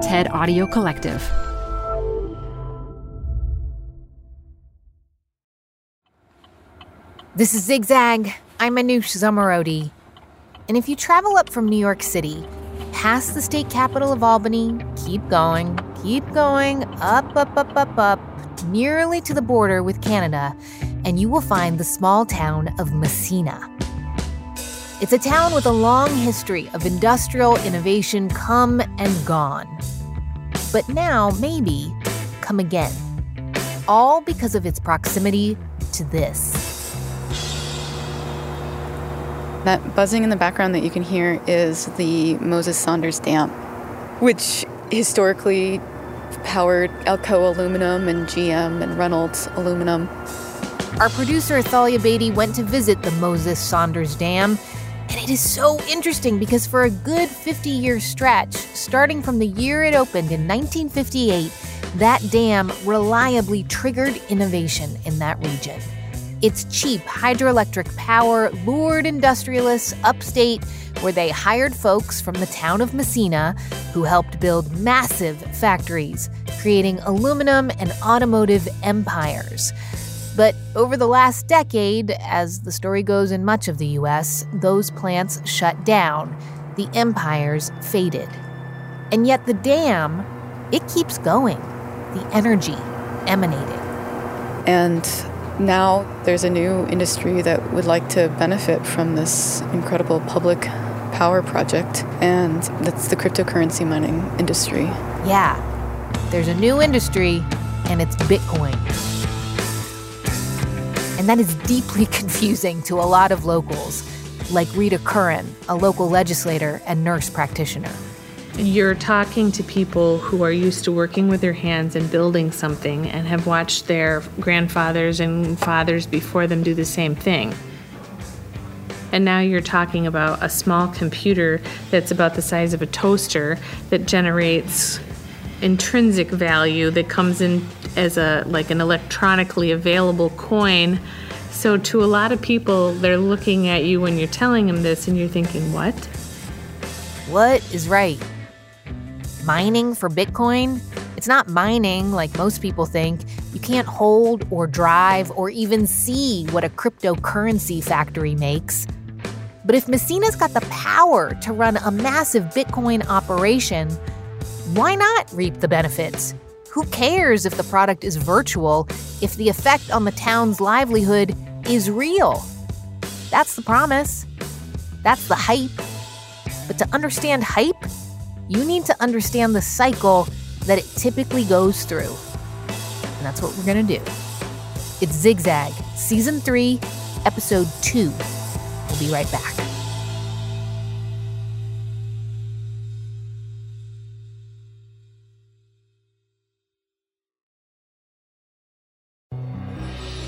TED Audio Collective. This is Zigzag. I'm Manoush Zomorodi. And if you travel up from New York City, past the state capital of Albany, keep going, keep going, up, up, up, up, up, nearly to the border with Canada, and you will find the small town of Massena. It's a town with a long history of industrial innovation come and gone. But now, maybe, come again. All because of its proximity to this. That buzzing in the background that you can hear is the Moses Saunders Dam, which historically powered Alcoa Aluminum and GM and Reynolds Aluminum. Our producer Thalia Beaty went to visit the Moses Saunders Dam, and it is so interesting because for a good 50 year stretch, starting from the year it opened in 1958, that dam reliably triggered innovation in that region. Its cheap hydroelectric power lured industrialists upstate, where they hired folks from the town of Massena who helped build massive factories, creating aluminum and automotive empires. But over the last decade, as the story goes in much of the US, those plants shut down. The empires faded. And yet the dam, it keeps going. The energy emanating. And now there's a new industry that would like to benefit from this incredible public power project, and that's the cryptocurrency mining industry. Yeah, there's a new industry, and it's Bitcoin. That is deeply confusing to a lot of locals, like Rita Curran, a local legislator and nurse practitioner. You're talking to people who are used to working with their hands and building something and have watched their grandfathers and fathers before them do the same thing. And now you're talking about a small computer that's about the size of a toaster that generates intrinsic value that comes in as a like an electronically available coin. So to a lot of people, they're looking at you when you're telling them this and you're thinking, "What?" What is right? Mining for Bitcoin? It's not mining like most people think. You can't hold or drive or even see what a cryptocurrency factory makes. But if Massena's got the power to run a massive Bitcoin operation, why not reap the benefits? Who cares if the product is virtual if the effect on the town's livelihood is real? That's the promise. That's the hype. But to understand hype, you need to understand the cycle that it typically goes through. And that's what we're going to do. It's Zigzag, Season 3, Episode 2. We'll be right back.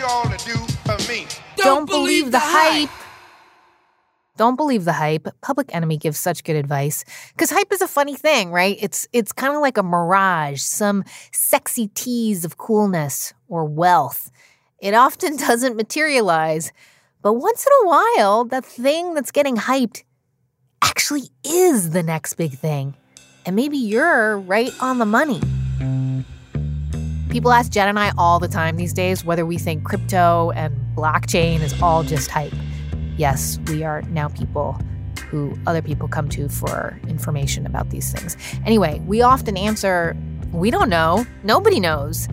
Here's what I want you all to do for me. Don't, don't believe, believe the hype. hype. Don't believe the hype. Public Enemy gives such good advice because hype is a funny thing, right? It's it's kind of like a mirage, some sexy tease of coolness or wealth. It often doesn't materialize, but once in a while, the thing that's getting hyped actually is the next big thing. And maybe you're right on the money. People ask Jen and I all the time these days whether we think crypto and blockchain is all just hype yes, we are now people who other people come to for information about these things. Anyway, we often answer, we don't know. Nobody knows.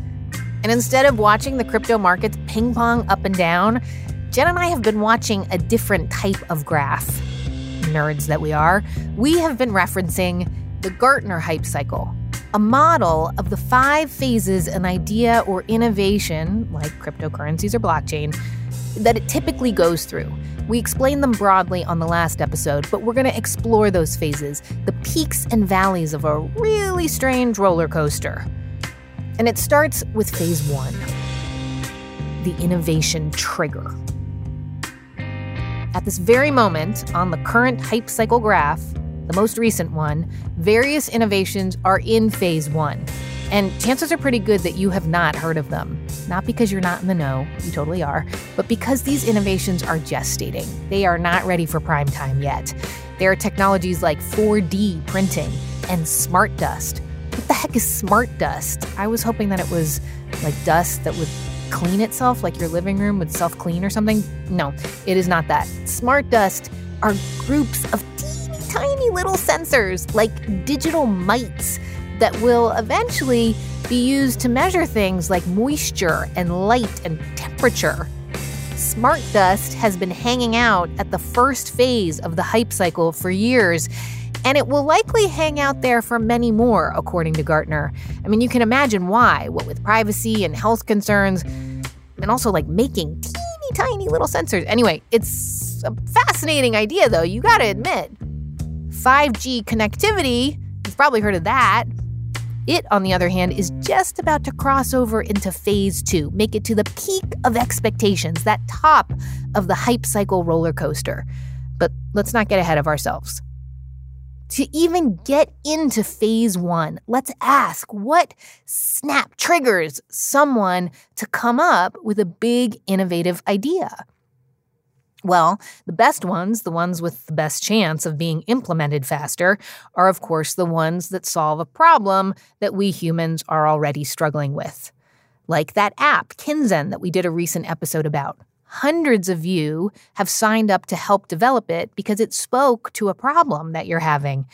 And instead of watching the crypto markets ping pong up and down, Jen and I have been watching a different type of graph. Nerds that we are, we have been referencing the Gartner hype cycle, a model of the five phases an idea or innovation, like cryptocurrencies or blockchain, that it typically goes through. We explained them broadly on the last episode, but we're going to explore those phases, the peaks and valleys of a really strange roller coaster. And it starts with phase one the innovation trigger. At this very moment, on the current hype cycle graph, the most recent one, various innovations are in phase one. And chances are pretty good that you have not heard of them. Not because you're not in the know, you totally are, but because these innovations are gestating. They are not ready for prime time yet. There are technologies like 4D printing and smart dust. What the heck is smart dust? I was hoping that it was like dust that would clean itself, like your living room would self clean or something. No, it is not that. Smart dust are groups of tiny little sensors, like digital mites that will eventually be used to measure things like moisture and light and temperature. Smart dust has been hanging out at the first phase of the hype cycle for years, and it will likely hang out there for many more, according to Gartner. I mean, you can imagine why, what with privacy and health concerns, and also like making teeny tiny little sensors. Anyway, it's a fascinating idea, though, you gotta admit. 5G connectivity, you've probably heard of that. It, on the other hand, is just about to cross over into phase two, make it to the peak of expectations, that top of the hype cycle roller coaster. But let's not get ahead of ourselves. To even get into phase one, let's ask what snap triggers someone to come up with a big innovative idea? Well, the best ones, the ones with the best chance of being implemented faster, are of course the ones that solve a problem that we humans are already struggling with. Like that app, Kinzen, that we did a recent episode about. Hundreds of you have signed up to help develop it because it spoke to a problem that you're having.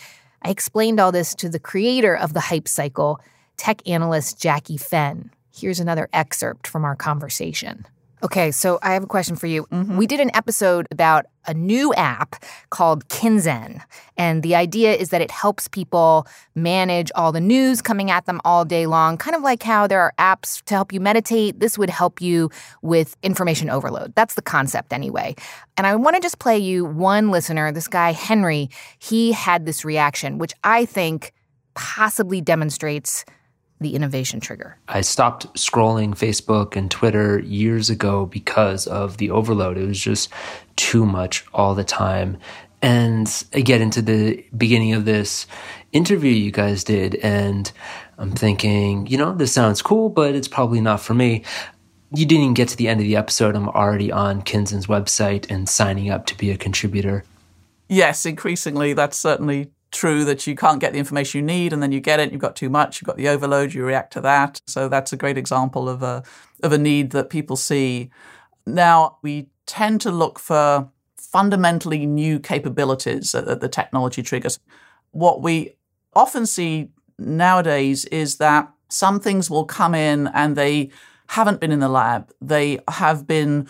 I explained all this to the creator of the hype cycle, tech analyst Jackie Fenn. Here's another excerpt from our conversation. Okay, so I have a question for you. Mm-hmm. We did an episode about a new app called Kinzen. And the idea is that it helps people manage all the news coming at them all day long, kind of like how there are apps to help you meditate. This would help you with information overload. That's the concept, anyway. And I want to just play you one listener, this guy, Henry. He had this reaction, which I think possibly demonstrates the innovation trigger? I stopped scrolling Facebook and Twitter years ago because of the overload. It was just too much all the time. And I get into the beginning of this interview you guys did, and I'm thinking, you know, this sounds cool, but it's probably not for me. You didn't even get to the end of the episode. I'm already on Kinzen's website and signing up to be a contributor. Yes, increasingly, that's certainly true that you can't get the information you need and then you get it, you've got too much, you've got the overload, you react to that. So that's a great example of a of a need that people see. Now, we tend to look for fundamentally new capabilities that the technology triggers. What we often see nowadays is that some things will come in and they haven't been in the lab. They have been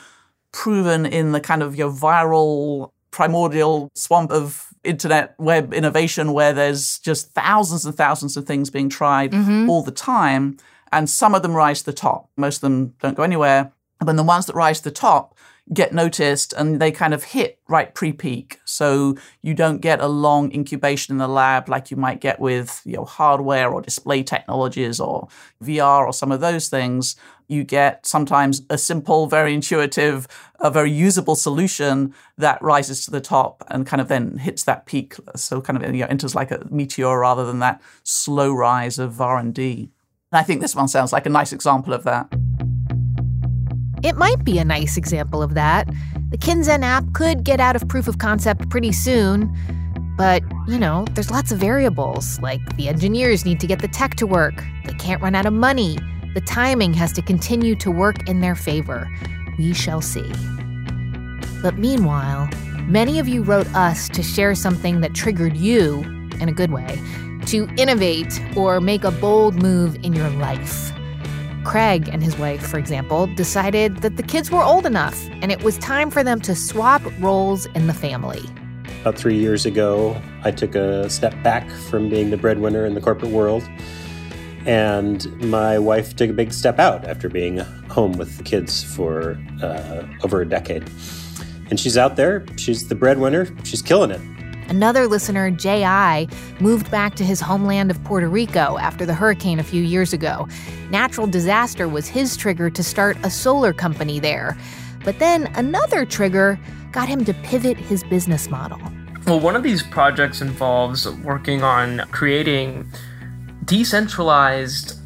proven in the kind of your viral primordial swamp of internet web innovation where there's just thousands and thousands of things being tried mm-hmm. all the time. And some of them rise to the top. Most of them don't go anywhere. Then the ones that rise to the top get noticed and they kind of hit right pre-peak. So you don't get a long incubation in the lab like you might get with you know hardware or display technologies or VR or some of those things. You get sometimes a simple, very intuitive, a very usable solution that rises to the top and kind of then hits that peak. So kind of you know, enters like a meteor rather than that slow rise of R&D. And I think this one sounds like a nice example of that. It might be a nice example of that. The Kinzen app could get out of proof of concept pretty soon. But, you know, there's lots of variables, like the engineers need to get the tech to work, they can't run out of money, the timing has to continue to work in their favor. We shall see. But meanwhile, many of you wrote us to share something that triggered you, in a good way, to innovate or make a bold move in your life. Craig and his wife, for example, decided that the kids were old enough and it was time for them to swap roles in the family. About three years ago, I took a step back from being the breadwinner in the corporate world And my wife took a big step out after being home with the kids for uh, over a decade. And she's out there, she's the breadwinner, she's killing it. Another listener, J.I., moved back to his homeland of Puerto Rico after the hurricane a few years ago. Natural disaster was his trigger to start a solar company there. But then another trigger got him to pivot his business model. Well, one of these projects involves working on creating decentralized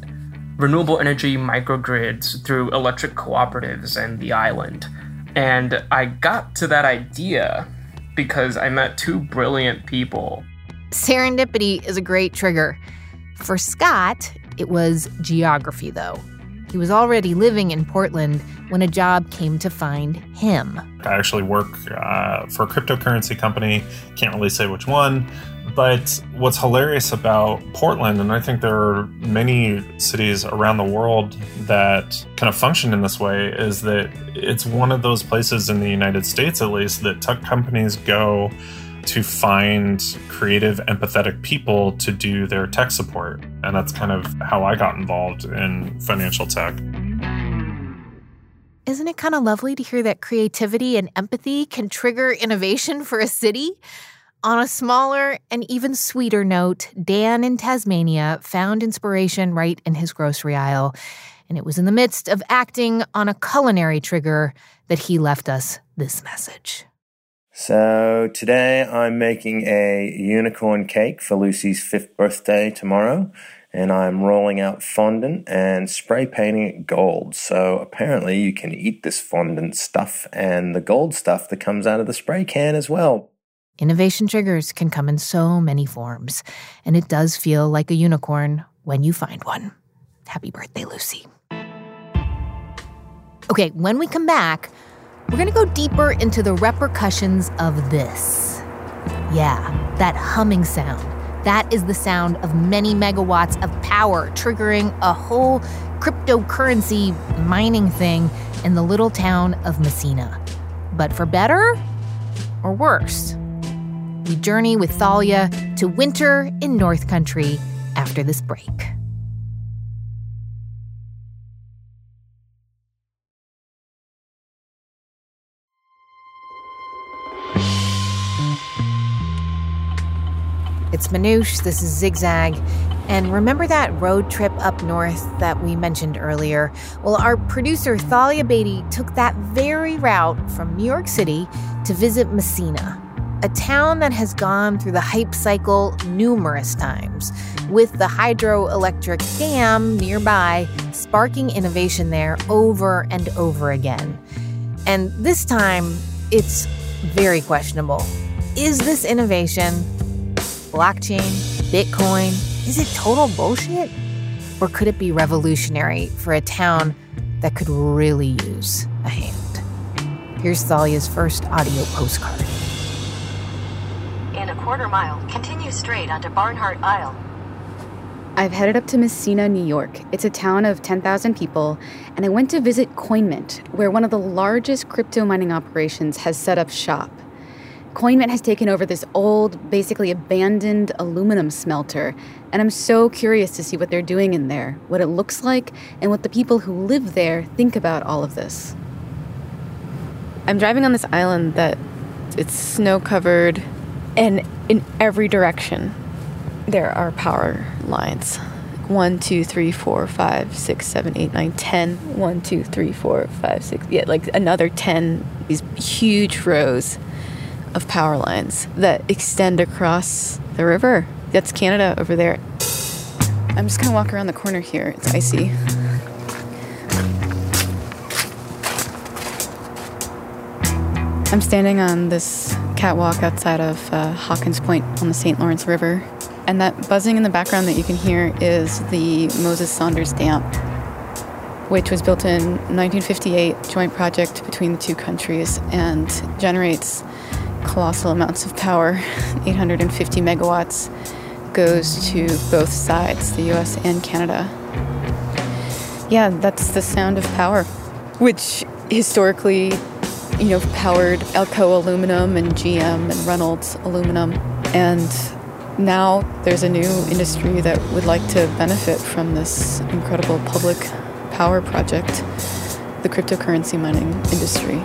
renewable energy microgrids through electric cooperatives and the island. And I got to that idea because I met two brilliant people. Serendipity is a great trigger. For Scott, it was geography, though. He was already living in Portland when a job came to find him. I actually work uh, for a cryptocurrency company, can't really say which one. But what's hilarious about Portland, and I think there are many cities around the world that kind of function in this way, is that it's one of those places in the United States, at least, that tech companies go to find creative, empathetic people to do their tech support. And that's kind of how I got involved in financial tech. Isn't it kind of lovely to hear that creativity and empathy can trigger innovation for a city? On a smaller and even sweeter note, Dan in Tasmania found inspiration right in his grocery aisle. And it was in the midst of acting on a culinary trigger that he left us this message. So today I'm making a unicorn cake for Lucy's fifth birthday tomorrow, and I'm rolling out fondant and spray painting it gold. So apparently you can eat this fondant stuff and the gold stuff that comes out of the spray can as well. Innovation triggers can come in so many forms, and it does feel like a unicorn when you find one. Happy birthday, Lucy. Okay, when we come back, we're going to go deeper into the repercussions of this. Yeah, that humming sound. That is the sound of many megawatts of power triggering a whole cryptocurrency mining thing in the little town of Massena. But for better or worse? We journey with Thalia to winter in North Country after this break. It's Manoush, this is Zigzag. And remember that road trip up north that we mentioned earlier? Well, our producer Thalia Beaty took that very route from New York City to visit Massena, a town that has gone through the hype cycle numerous times, with the hydroelectric dam nearby sparking innovation there over and over again. And this time, it's very questionable. Is this innovation blockchain, Bitcoin? Is it total bullshit? Or could it be revolutionary for a town that could really use a hand? Here's Thalia's first audio postcard. In a quarter mile, continue straight onto Barnhart Isle. I've headed up to Massena, New York. It's a town of 10,000 people, and I went to visit CoinMint, where one of the largest crypto mining operations has set up shop. CoinMint has taken over this old, basically abandoned aluminum smelter, and I'm so curious to see what they're doing in there, what it looks like, and what the people who live there think about all of this. I'm driving on this island that it's snow covered, and in every direction there are power lines. One, two, three, four, five, six, seven, eight, nine, ten. One, two, three, four, five, six. Yeah, like another ten. These huge rows of power lines that extend across the river. That's Canada over there. I'm just gonna walk around the corner here. It's icy. I'm standing on this catwalk outside of uh, Hawkins Point on the St. Lawrence River. And that buzzing in the background that you can hear is the Moses Saunders Dam, which was built in 1958, joint project between the two countries, and generates colossal amounts of power 850 megawatts goes to both sides, the US and Canada. Yeah, that's the sound of power, which historically, you know, powered Alcoa aluminum and GM and Reynolds aluminum. And now there's a new industry that would like to benefit from this incredible public power project, the cryptocurrency mining industry.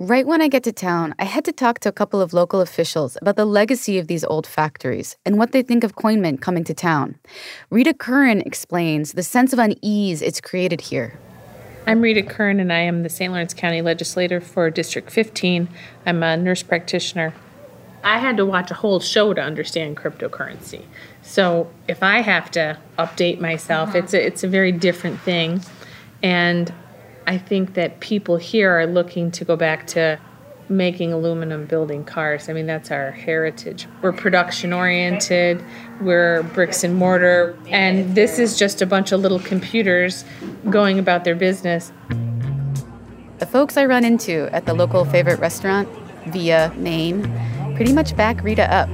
Right when I get to town, I head to talk to a couple of local officials about the legacy of these old factories and what they think of CoinMint coming to town. Rita Curran explains the sense of unease it's created here. I'm Rita Curran, and I am the St. Lawrence County Legislator for District 15. I'm a nurse practitioner. I had to watch a whole show to understand cryptocurrency. So if I have to update myself, uh-huh. it's a, it's a very different thing. And I think that people here are looking to go back to making aluminum building cars. I mean, that's our heritage. We're production oriented, we're bricks and mortar, and this is just a bunch of little computers going about their business. The folks I run into at the local favorite restaurant, via name, pretty much back Rita up.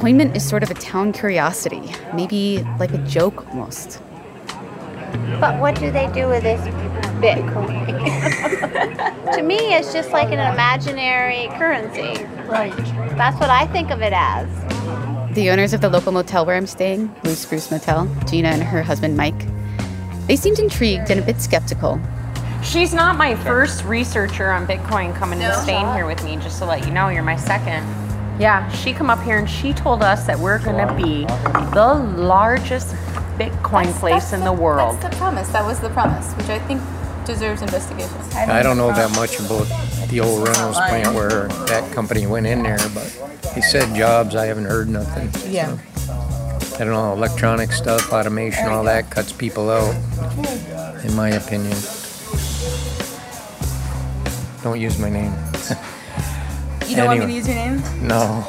CoinMint is sort of a town curiosity, maybe like a joke almost. But what do they do with this Bitcoin? to me, it's just like an imaginary currency. Right. That's what I think of it as. The owners of the local motel where I'm staying, Blue Spruce Motel, Gina and her husband Mike, they seemed intrigued and a bit skeptical. She's not my first researcher on Bitcoin coming and staying here with me, just to let you know, you're my second. Yeah, she come up here and she told us that we're gonna be the largest Bitcoin That's- place that's in the world. That's the promise. That was the promise, which I think deserves investigation. I don't know that much about the old Reynolds plant where that company went in there, but he said jobs. I haven't heard nothing. Yeah. I don't know, electronic stuff, automation, all that cuts people out, in my opinion. Don't use my name. You don't want me to use your name? No.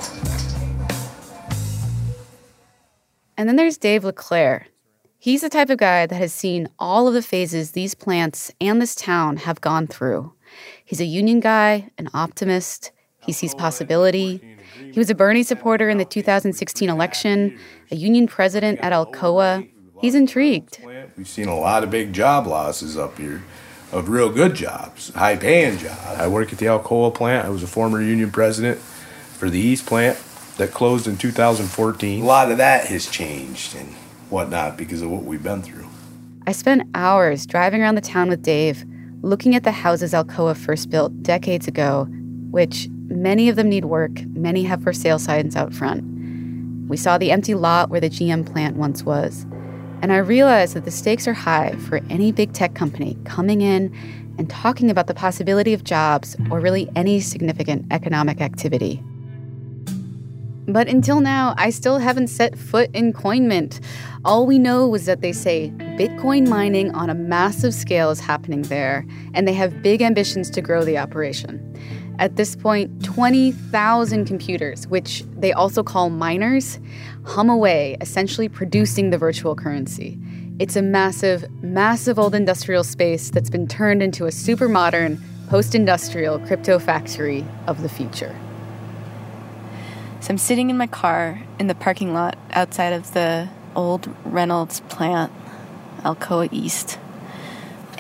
And then there's Dave LeClaire. He's the type of guy that has seen all of the phases these plants and this town have gone through. He's a union guy, an optimist. He sees possibility. He was a Bernie supporter in the 2016 election, a union president at Alcoa. He's intrigued. We've seen a lot of big job losses up here of real good jobs, high paying jobs. I work at the Alcoa plant. I was a former union president for the East plant that closed in 2014. A lot of that has changed and whatnot because of what we've been through. I spent hours driving around the town with Dave, looking at the houses Alcoa first built decades ago, which many of them need work, many have for sale signs out front. We saw the empty lot where the GM plant once was. And I realized that the stakes are high for any big tech company coming in and talking about the possibility of jobs or really any significant economic activity. But until now, I still haven't set foot in CoinMint. All we know was that they say Bitcoin mining on a massive scale is happening there, and they have big ambitions to grow the operation. At this point, 20,000 computers, which they also call miners, hum away, essentially producing the virtual currency. It's a massive, massive old industrial space that's been turned into a super modern, post industrial crypto factory of the future. So I'm sitting in my car in the parking lot outside of the old Reynolds plant, Alcoa East.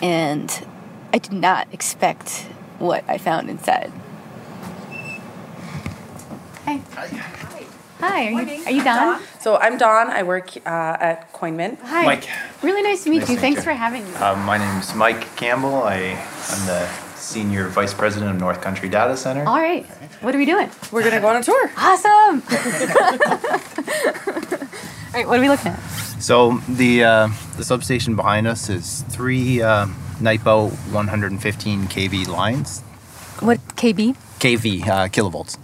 And I did not expect what I found inside. Hi. Hi, are you, are you Don? So I'm Don. I work uh, at CoinMint. Hi. Mike. Really nice to meet Nice you. to meet Thanks you. for having me. Uh, my name's Mike Campbell. I, I'm the Senior Vice President of North Country Data Center. All right. What are we doing? We're going to go on a tour. Awesome. All right, what are we looking at? So the uh, the substation behind us is three uh, Nightboat 115 kV lines. What kV? kV uh, kilovolts.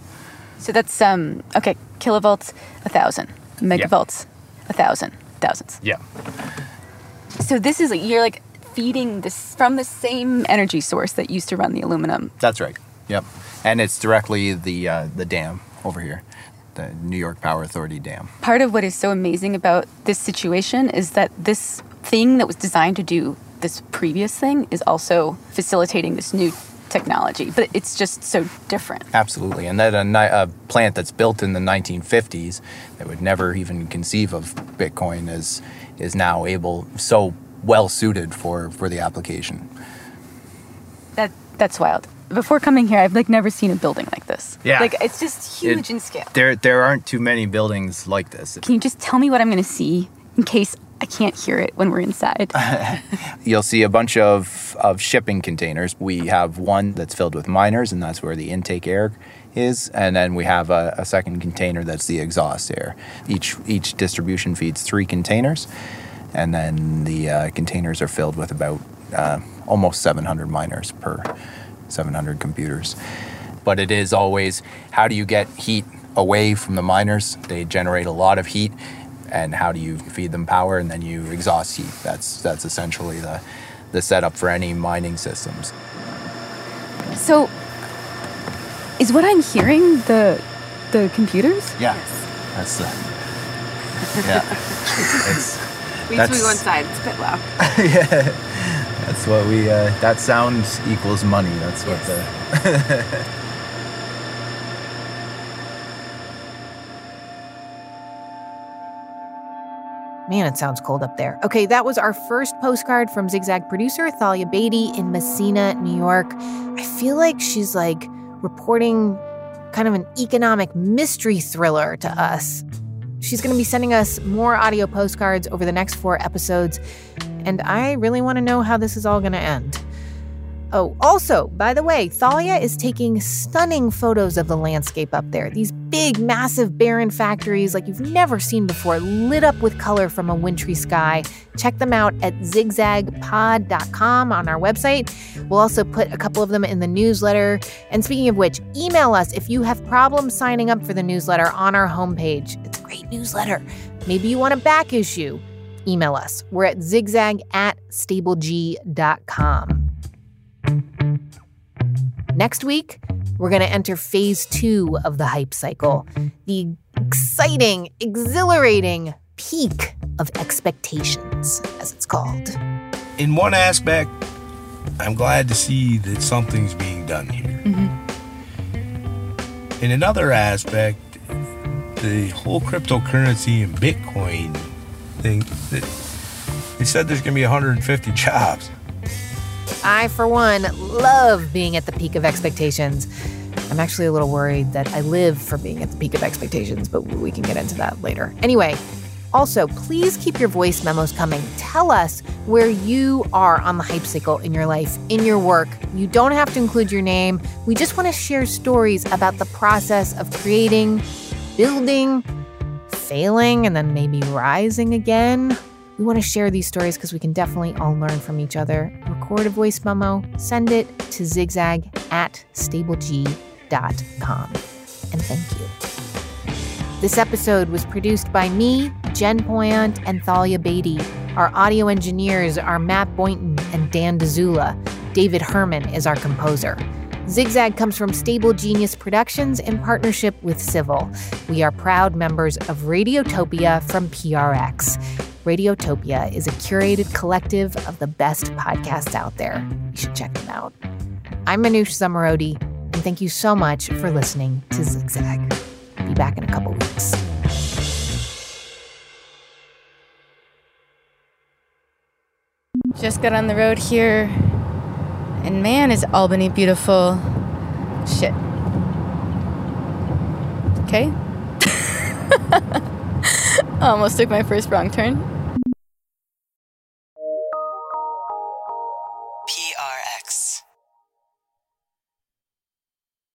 So that's um okay, kilovolts a thousand, megavolts a thousand, thousands. Yeah. So this is you're like feeding this from the same energy source that used to run the aluminum. That's right. Yep. And it's directly the uh, the dam over here, the New York Power Authority dam. Part of what is so amazing about this situation is that this thing that was designed to do this previous thing is also facilitating this new technology, but it's just so different. Absolutely, and that a, a plant that's built in the 1950s that would never even conceive of Bitcoin is is now able so well suited for for the application. That That's wild. Before coming here, I've like never seen a building like this. Yeah. Like it's just huge It- in scale. There, there aren't too many buildings like this. Can you just tell me what I'm going to see in case I can't hear it when we're inside? You'll see a bunch of, of shipping containers. We have one that's filled with miners, and that's where the intake air is. And then we have a, a second container that's the exhaust air. Each, each distribution feeds three containers, and then the uh, containers are filled with about uh, almost 700 miners per 700 computers. But it is always how do you get heat away from the miners? They generate a lot of heat, and how do you feed them power and then you exhaust heat? That's that's essentially the the setup for any mining systems. so, is what I'm hearing the the computers? Yeah, that's the yeah. It's Wait that's, till we go inside. It's a bit loud. yeah, that's what we. Uh, that sound equals money. That's what the. Man, it sounds cold up there. Okay, that was our first postcard from Zigzag producer Thalia Beaty in Massena, New York. I feel like she's like reporting kind of an economic mystery thriller to us. She's going to be sending us more audio postcards over the next four episodes, and I really want to know how this is all going to end. Oh, also, by the way, Thalia is taking stunning photos of the landscape up there. These big, massive, barren factories like you've never seen before, lit up with color from a wintry sky. Check them out at zigzagpod.com on our website. We'll also put a couple of them in the newsletter. And speaking of which, email us if you have problems signing up for the newsletter on our homepage. It's newsletter. Maybe you want a back issue. Email us. We're at zigzag at stableg.com. Next week, we're going to enter phase two of the hype cycle the exciting, exhilarating peak of expectations, as it's called. In one aspect, I'm glad to see that something's being done here. Mm-hmm. In another aspect, the whole cryptocurrency and Bitcoin thing, th- they said there's going to be 150 jobs. I, for one, love being at the peak of expectations. I'm actually a little worried that I live for being at the peak of expectations, but we can get into that later. Anyway, also, please keep your voice memos coming. Tell us where you are on the hype cycle in your life, in your work. You don't have to include your name. We just want to share stories about the process of creating, building, failing, and then maybe rising again. We want to share these stories because we can definitely all learn from each other. Record a voice memo, send it to zigzag at stableg.com. And thank you. This episode was produced by me, Jen Poyant, and Thalia Beaty. Our audio engineers are Matt Boynton and Dan Dzula. David Herman is our composer. Zigzag comes from Stable Genius Productions in partnership with Civil. We are proud members of Radiotopia from PRX. Radiotopia is a curated collective of the best podcasts out there. You should check them out. I'm Manoush Zomorodi, and thank you so much for listening to Zigzag. Be back in a couple weeks. Just got on the road here, and man, is Albany beautiful. Shit. Okay. Almost took my first wrong turn.